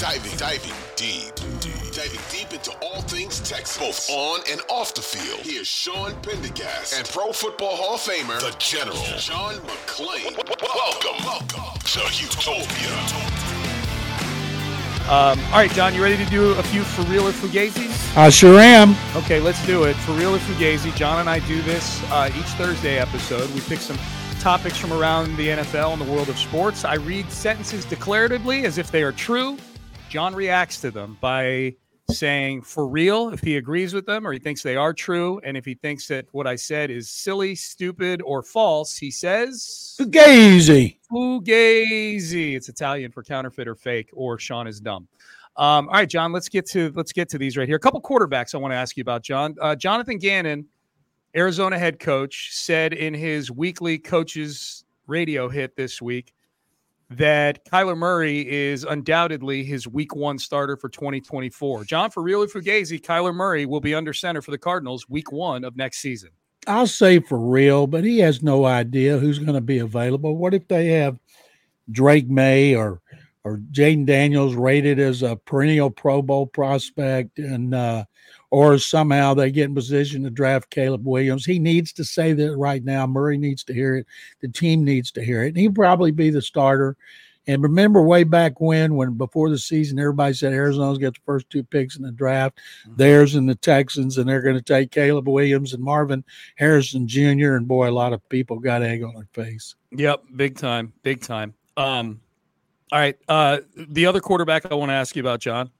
Diving, diving deep, deep, diving deep into all things Texas, both on and off the field. Here's Sean Pendergast and Pro Football Hall of Famer, the General, John McClain. Welcome, welcome to Utopia. Um, all right, John, you ready to do a few for real or fugazis? I sure am. Okay, let's do it. For real or fugazi, John and I do this uh, each Thursday episode. We pick some topics from around the NFL and the world of sports. I read sentences declaratively as if they are true. John reacts to them by saying for real if he agrees with them or he thinks they are true. And if he thinks that what I said is silly, stupid, or false, he says Fugazi. Fugazi. It's Italian for counterfeit or fake, or Sean is dumb. Um, all right, John, let's get to let's get to these right here. A couple quarterbacks I want to ask you about, John. Uh, Jonathan Gannon, Arizona head coach, said in his weekly coaches radio hit this week that Kyler Murray is undoubtedly his week one starter for 2024. John, for real Fugazi, Kyler Murray will be under center for the Cardinals week one of next season. I'll say for real, but he has no idea who's going to be available. What if they have Drake Maye or or Jayden Daniels rated as a perennial Pro Bowl prospect, and uh, or somehow they get in position to draft Caleb Williams? He needs to say that right now. Murray needs to hear it. The team needs to hear it. And he'll probably be the starter. And remember way back when, when before the season, everybody said Arizona's got the first two picks in the draft, Mm-hmm. theirs and the Texans, and they're going to take Caleb Williams and Marvin Harrison Jr. And boy, a lot of people got egg on their face. Yep, big time, big time. Um, all right, uh, the other quarterback I want to ask you about, John.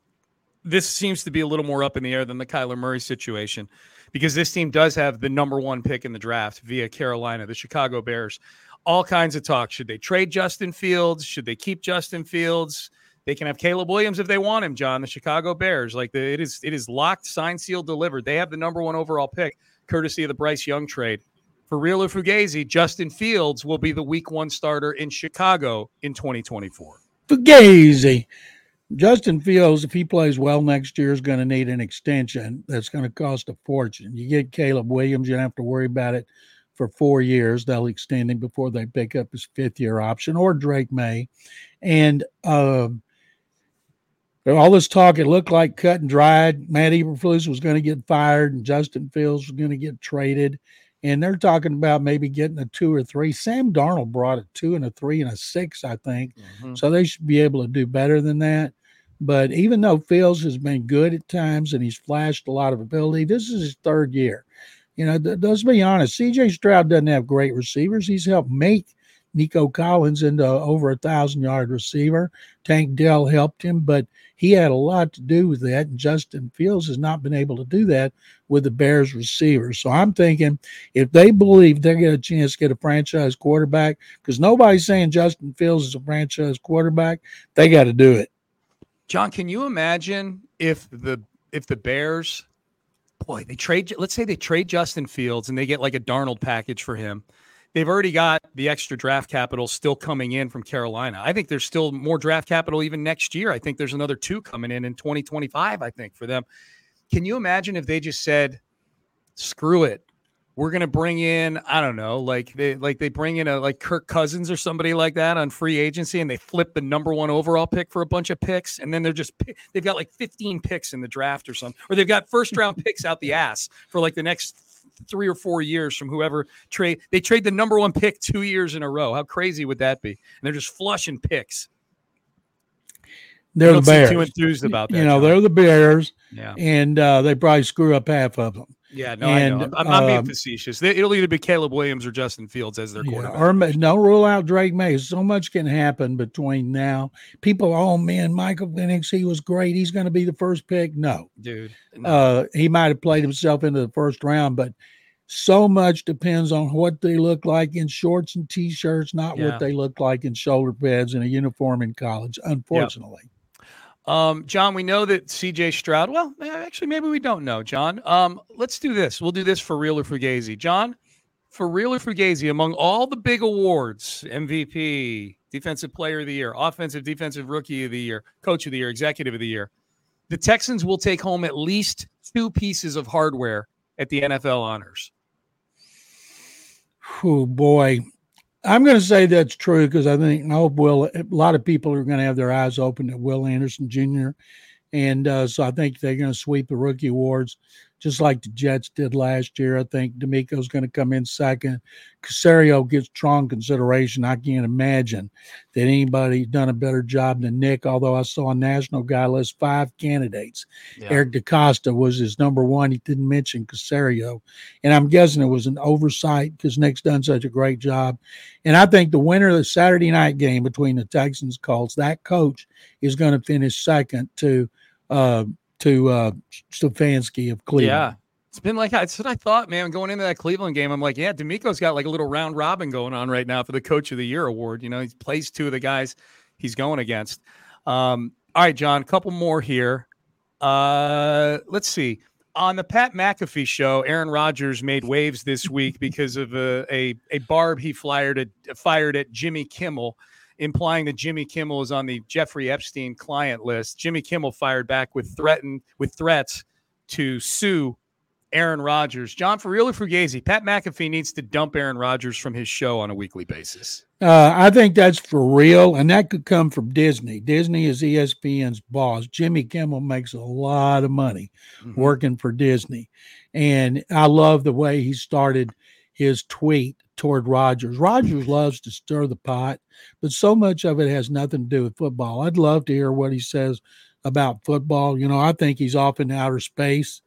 This seems to be a little more up in the air than the Kyler Murray situation because this team does have the number one pick in the draft via Carolina, the Chicago Bears. All kinds of talk. Should they trade Justin Fields? Should they keep Justin Fields? They can have Caleb Williams if they want him, John. The Chicago Bears, like the, it is, it is locked, signed, sealed, delivered. They have the number one overall pick, courtesy of the Bryce Young trade. For real or Fugazi, Justin Fields will be the Week One starter in Chicago in 2024. Fugazi. Justin Fields, if he plays well next year, is going to need an extension that's going to cost a fortune. You get Caleb Williams, you don't have to worry about it for four years. They'll extend him before they pick up his fifth year option, or Drake Maye. And um, all this talk, it looked like cut and dried. Matt Eberflus was going to get fired, and Justin Fields was going to get traded. And they're talking about maybe getting a two or three. Sam Darnold brought a two and a three and a six, I think. So they should be able to do better than that. But even though Fields has been good at times and he's flashed a lot of ability, this is his third year. You know, th- let's be honest. CJ Stroud doesn't have great receivers. He's helped make Nico Collins into over a thousand yard receiver. Tank Dell helped him, but he had a lot to do with that. And Justin Fields has not been able to do that with the Bears receivers. So I'm thinking if they believe they get a chance to get a franchise quarterback, because nobody's saying Justin Fields is a franchise quarterback, they got to do it. John, can you imagine if the if the Bears boy, they trade let's say they trade Justin Fields and they get like a Darnold package for him. They've already got the extra draft capital still coming in from Carolina. I think there's still more draft capital even next year. I think there's another two coming in in 2025, I think, for them. Can you imagine if they just said, screw it? We're gonna bring in I don't know like they like they bring in a like Kirk Cousins or somebody like that on free agency and they flip the number one overall pick for a bunch of picks and then they're just they've got like 15 picks in the draft or something or they've got first round picks out the ass for like the next three or four years from whoever trade they trade the number one pick two years in a row how crazy would that be and they're just flushing picks they're the Bears. Too enthused about that. You know, John. they're the Bears. Yeah. And uh, they probably screw up half of them. Yeah, no, and, I know. I'm, I'm being um, facetious. It'll either be Caleb Williams or Justin Fields as their quarterback. Yeah, or don't rule out Drake Maye. So much can happen between now. People, oh man, Michael Penix, he was great. He's going to be the first pick. No, dude. No. Uh, he might have played himself into the first round, but so much depends on what they look like in shorts and t-shirts, not yeah. what they look like in shoulder pads and a uniform in college. Unfortunately. Yep. Um, John, we know that CJ Stroud. Well, eh, actually, maybe we don't know, John. Um, let's do this. We'll do this for real or Fugazi. John, for real or Fugazi, among all the big awards MVP, Defensive Player of the Year, Offensive Defensive Rookie of the Year, Coach of the Year, Executive of the Year, the Texans will take home at least two pieces of hardware at the NFL honors. Oh, boy. I'm going to say that's true because I think no Will. A lot of people are going to have their eyes open to Will Anderson Jr. And uh, so I think they're going to sweep the rookie awards just like the Jets did last year. I think DeMeco's going to come in second. Caserio gets strong consideration. I can't imagine that anybody done a better job than Nick, although I saw a national guy list five candidates. Yeah. Eric DeCosta was his number one. He didn't mention Caserio. And I'm guessing it was an oversight because Nick's done such a great job. And I think the winner of the Saturday night game between the Texans Colts, that coach is going to finish second to uh, to uh, Stefanski of Cleveland. Yeah. It's been like that's what I thought, man. Going into that Cleveland game, I'm like, yeah, DeMeco's got like a little round robin going on right now for the Coach of the Year award. You know, he plays two of the guys he's going against. Um, all right, John, a couple more here. Uh, let's see. On the Pat McAfee show, Aaron Rodgers made waves this week because of a, a, a barb he fired at, fired at Jimmy Kimmel implying that Jimmy Kimmel is on the Jeffrey Epstein client list. Jimmy Kimmel fired back with threatened with threats to sue Aaron Rodgers. John, for real or Fugazi, Pat McAfee needs to dump Aaron Rodgers from his show on a weekly basis. Uh, I think that's for real, and that could come from Disney. Disney is ESPN's boss. Jimmy Kimmel makes a lot of money mm-hmm. working for Disney, and I love the way he started his tweet toward Rodgers. Rodgers loves to stir the pot, but so much of it has nothing to do with football. I'd love to hear what he says about football. You know, I think he's off in outer space.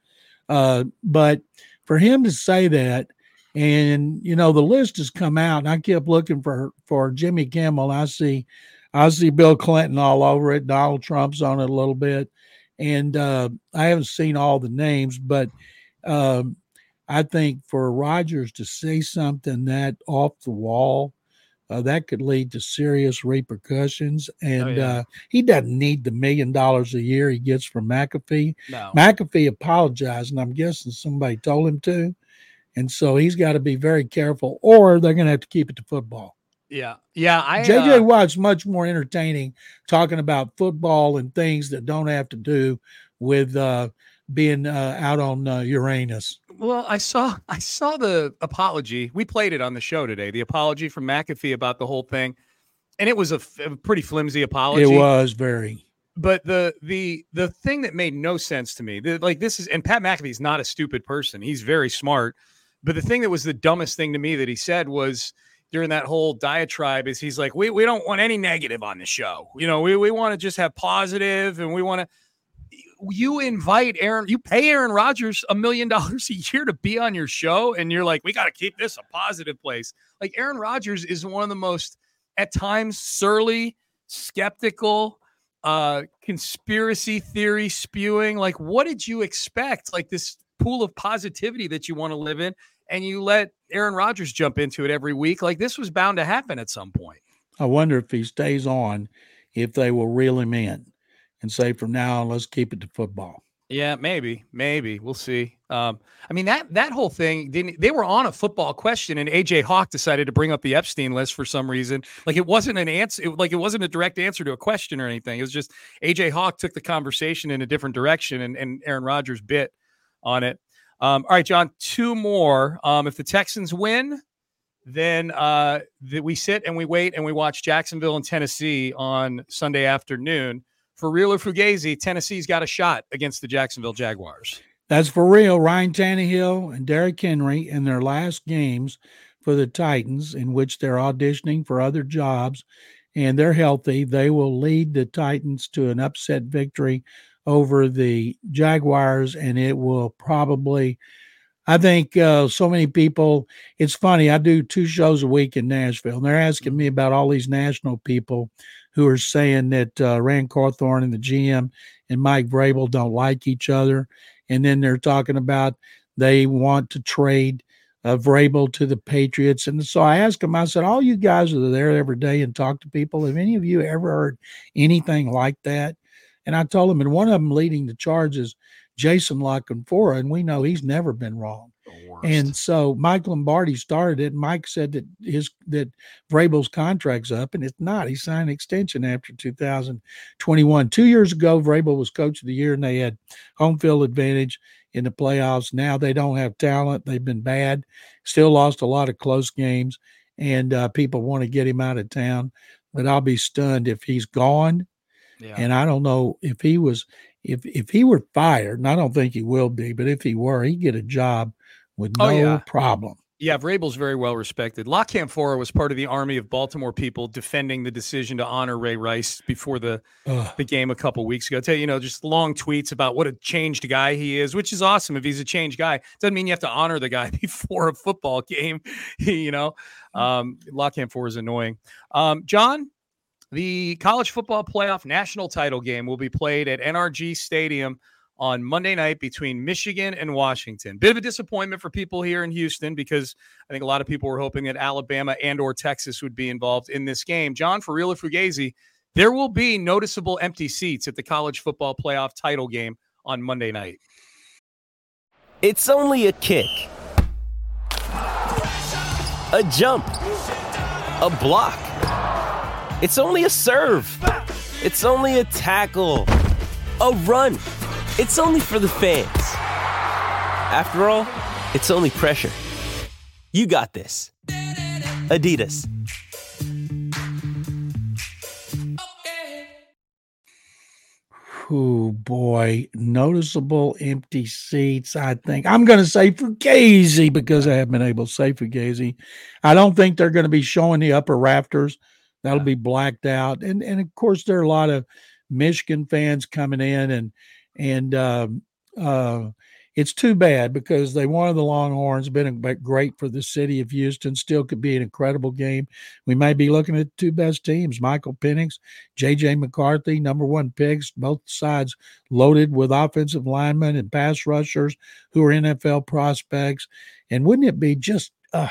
Uh, but for him to say that, and you know, the list has come out, and I kept looking for for Jimmy Kimmel. I see, I see Bill Clinton all over it. Donald Trump's on it a little bit, and uh, I haven't seen all the names, but um, I think for Rodgers to say something that off the wall, uh, that could lead to serious repercussions. Oh, and oh, yeah. uh, he doesn't need the million dollars a year he gets from McAfee. No. McAfee apologized, and I'm guessing somebody told him to. And so he's got to be very careful, or they're going to have to keep it to football. Yeah. Yeah. I, JJ uh, Watt's much more entertaining talking about football and things that don't have to do with uh, being uh, out on uh, Uranus. Well, I saw I saw the apology. We played it on the show today. The apology from McAfee about the whole thing, and it was a, a pretty flimsy apology. It was very. But the the the thing that made no sense to me, the, like this is, and Pat McAfee is not a stupid person. He's very smart. But the thing that was the dumbest thing to me that he said was during that whole diatribe is he's like, we, we don't want any negative on the show. You know, we, we want to just have positive and we want to you invite Aaron, you pay Aaron Rodgers a million dollars a year to be on your show, and you're like, we got to keep this a positive place. Like Aaron Rodgers is one of the most, at times, surly, skeptical, uh, conspiracy theory spewing. Like, what did you expect? Like this pool of positivity that you want to live in, and you let Aaron Rodgers jump into it every week. Like this was bound to happen at some point. I wonder if he stays on, if they will reel him in and say from now on, let's keep it to football. Yeah, maybe, maybe we'll see. Um, I mean that that whole thing didn't. They were on a football question, and AJ Hawk decided to bring up the Epstein list for some reason. Like it wasn't an answer. It, like it wasn't a direct answer to a question or anything. It was just AJ Hawk took the conversation in a different direction, and, and Aaron Rodgers bit on it. Um, all right, John, two more. Um, if the Texans win, then uh, we sit and we wait and we watch Jacksonville and Tennessee on Sunday afternoon for real or Fugazi, Tennessee's got a shot against the Jacksonville Jaguars. That's for real. Ryan Tannehill and Derrick Henry in their last games for the Titans, in which they're auditioning for other jobs, and they're healthy. They will lead the Titans to an upset victory over the Jaguars, and it will probably. I think uh, so many people. It's funny. I do two shows a week in Nashville, and they're asking me about all these national people who are saying that uh, Ran Carthon and the GM and Mike Vrabel don't like each other. And then they're talking about they want to trade uh, Vrabel to the Patriots. And so I asked him, I said, All you guys are there every day and talk to people. Have any of you ever heard anything like that? And I told him, and one of them leading the charge is Jason La Canfora, and we know he's never been wrong. And so Mike Lombardi started it. Mike said that his that Vrabel's contract's up, and it's not. He signed an extension after 2021. Two years ago, Vrabel was coach of the year, and they had home field advantage in the playoffs. Now they don't have talent. They've been bad. Still lost a lot of close games, and uh, people want to get him out of town. But I'll be stunned if he's gone. Yeah. And I don't know if he was if if he were fired, and I don't think he will be, but if he were, he'd get a job with oh, no oh, yeah. problem. Yeah, Vrabel's very well respected. La Canfora was part of the army of Baltimore people defending the decision to honor Ray Rice before the Ugh. the game a couple weeks ago. I tell you, you know, just long tweets about what a changed guy he is, which is awesome. If he's a changed guy, doesn't mean you have to honor the guy before a football game. you know, um, Canfora is annoying. Um, John, the college football playoff national title game will be played at NRG Stadium on Monday night between Michigan and Washington. Bit of a disappointment for people here in Houston because I think a lot of people were hoping that Alabama and or Texas would be involved in this game. John, for real Fugazi, there will be noticeable empty seats at the college football playoff title game on Monday night. It's only a kick. A jump. A block. It's only a serve. It's only a tackle. A run. It's only for the fans. After all, it's only pressure. You got this. Adidas. Oh boy, noticeable empty seats. I think I'm going to say Fugazi because I haven't been able to say Fugazi. I don't think they're going to be showing the upper rafters. That'll be blacked out, and and of course there are a lot of Michigan fans coming in, and and uh, uh, it's too bad because they wanted the Longhorns. Been great for the city of Houston. Still could be an incredible game. We may be looking at two best teams: Michael Penix, J.J. McCarthy, number one picks. Both sides loaded with offensive linemen and pass rushers who are NFL prospects. And wouldn't it be just uh,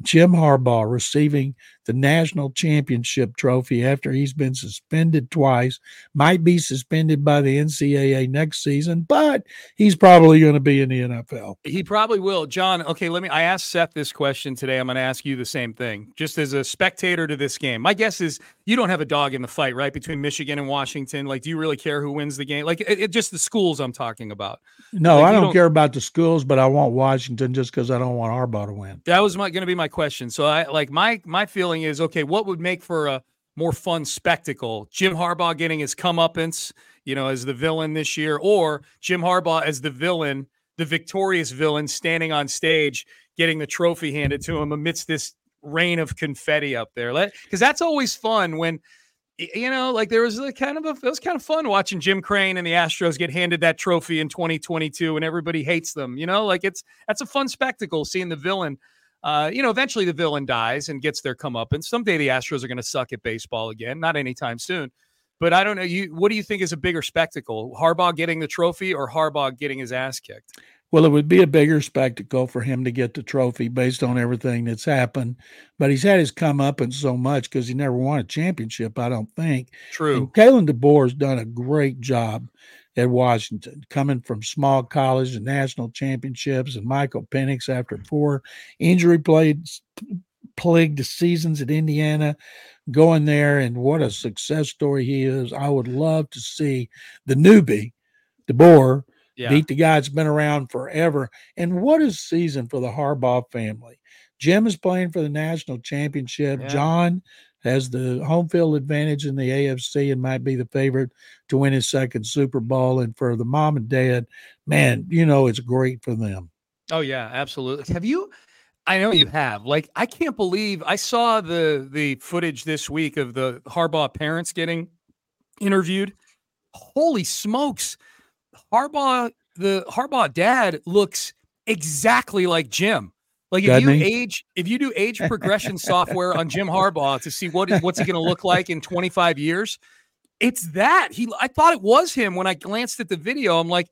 Jim Harbaugh receiving the national championship trophy after he's been suspended twice, might be suspended by the NCAA next season, but he's probably going to be in the NFL. He probably will. John, okay, let me I asked Seth this question today. I'm going to ask you the same thing. Just as a spectator to this game. My guess is you don't have a dog in the fight, right? Between Michigan and Washington. Like, do you really care who wins the game? Like it, it just the schools I'm talking about. No, like, I don't, don't, care about the schools, but I want Washington just because I don't want Harbaugh to win. That was going to be my question. So I like my my feeling is okay, what would make for a more fun spectacle? Jim Harbaugh getting his comeuppance, you know, as the villain this year, or Jim Harbaugh as the villain, the victorious villain, standing on stage, getting the trophy handed to him amidst this rain of confetti up there. Because that's always fun when you know, like there was a kind of a, it was kind of fun watching Jim Crane and the Astros get handed that trophy in 2022 and everybody hates them, you know, like it's, that's a fun spectacle seeing the villain. Uh, you know, eventually the villain dies and gets their come up, and someday the Astros are going to suck at baseball again. Not anytime soon, but I don't know. You, what do you think is a bigger spectacle? Harbaugh getting the trophy or Harbaugh getting his ass kicked? Well, it would be a bigger spectacle for him to get the trophy based on everything that's happened. But he's had his come up in so much because he never won a championship, I don't think. True. And Kalen DeBoer has done a great job at Washington, coming from small college and national championships, and Michael Penix after four injury played plagued seasons at Indiana, going there, and what a success story he is. I would love to see the newbie, DeBoer, Yeah. beat the guy that's been around forever. And what a season for the Harbaugh family. Jim is playing for the national championship. Yeah. John has the home field advantage in the AFC and might be the favorite to win his second Super Bowl. And for the mom and dad, man, you know, it's great for them. Oh yeah, absolutely. Have you? I know you have. Like, I can't believe I saw the the footage this week of the Harbaugh parents getting interviewed. Holy smokes! Harbaugh, the Harbaugh dad looks exactly like Jim. Like if you he? age, if you do age progression software on Jim Harbaugh to see what what's he going to look like in 25 years, it's that. He, I thought it was him when I glanced at the video. I'm like,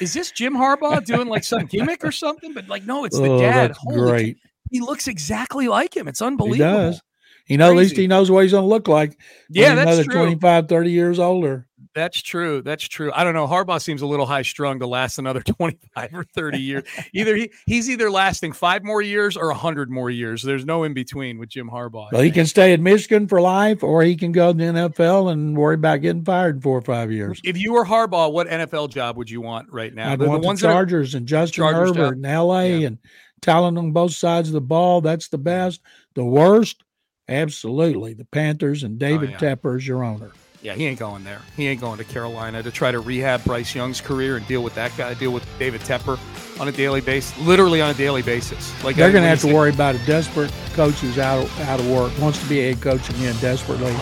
is this Jim Harbaugh doing like some gimmick or something? But like, no, it's the oh, dad. Holy cow, great. He looks exactly like him. It's He unbelievable. does. You know, at least he knows what he's going to look like. Yeah, that's another true. 25, 30 years older. That's true. That's true. I don't know. Harbaugh seems a little high strung to last another 25 or 30 years. Either he, he's either lasting five more years or 100 more years. There's no in between with Jim Harbaugh. Well, he can stay at Michigan for life, or he can go to the NFL and worry about getting fired in four or five years. If you were Harbaugh, what NFL job would you want right now? I'd The- want the, ones that are- Chargers and Justin Chargers Herbert job. in LA Yeah. and talent on both sides of the ball. That's the best. The worst, absolutely, the Panthers and oh, David Oh, yeah. Tepper is your owner. Yeah, he ain't going there. He ain't going to Carolina to try to rehab Bryce Young's career and deal with that guy, deal with David Tepper on a daily basis, literally on a daily basis. Like They're going to have to worry about a desperate coach who's out out of work, wants to be a head coach again desperately,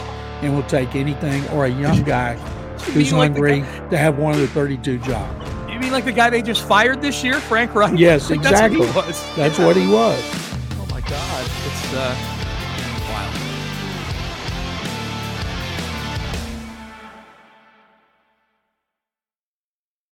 and will take anything, or a young guy who's like hungry to have one of the 32 jobs. You mean like the guy they just fired this year, Frank Reich? Yes, Like, that's what he exactly. was. That's what he was. Oh my God, it's uh,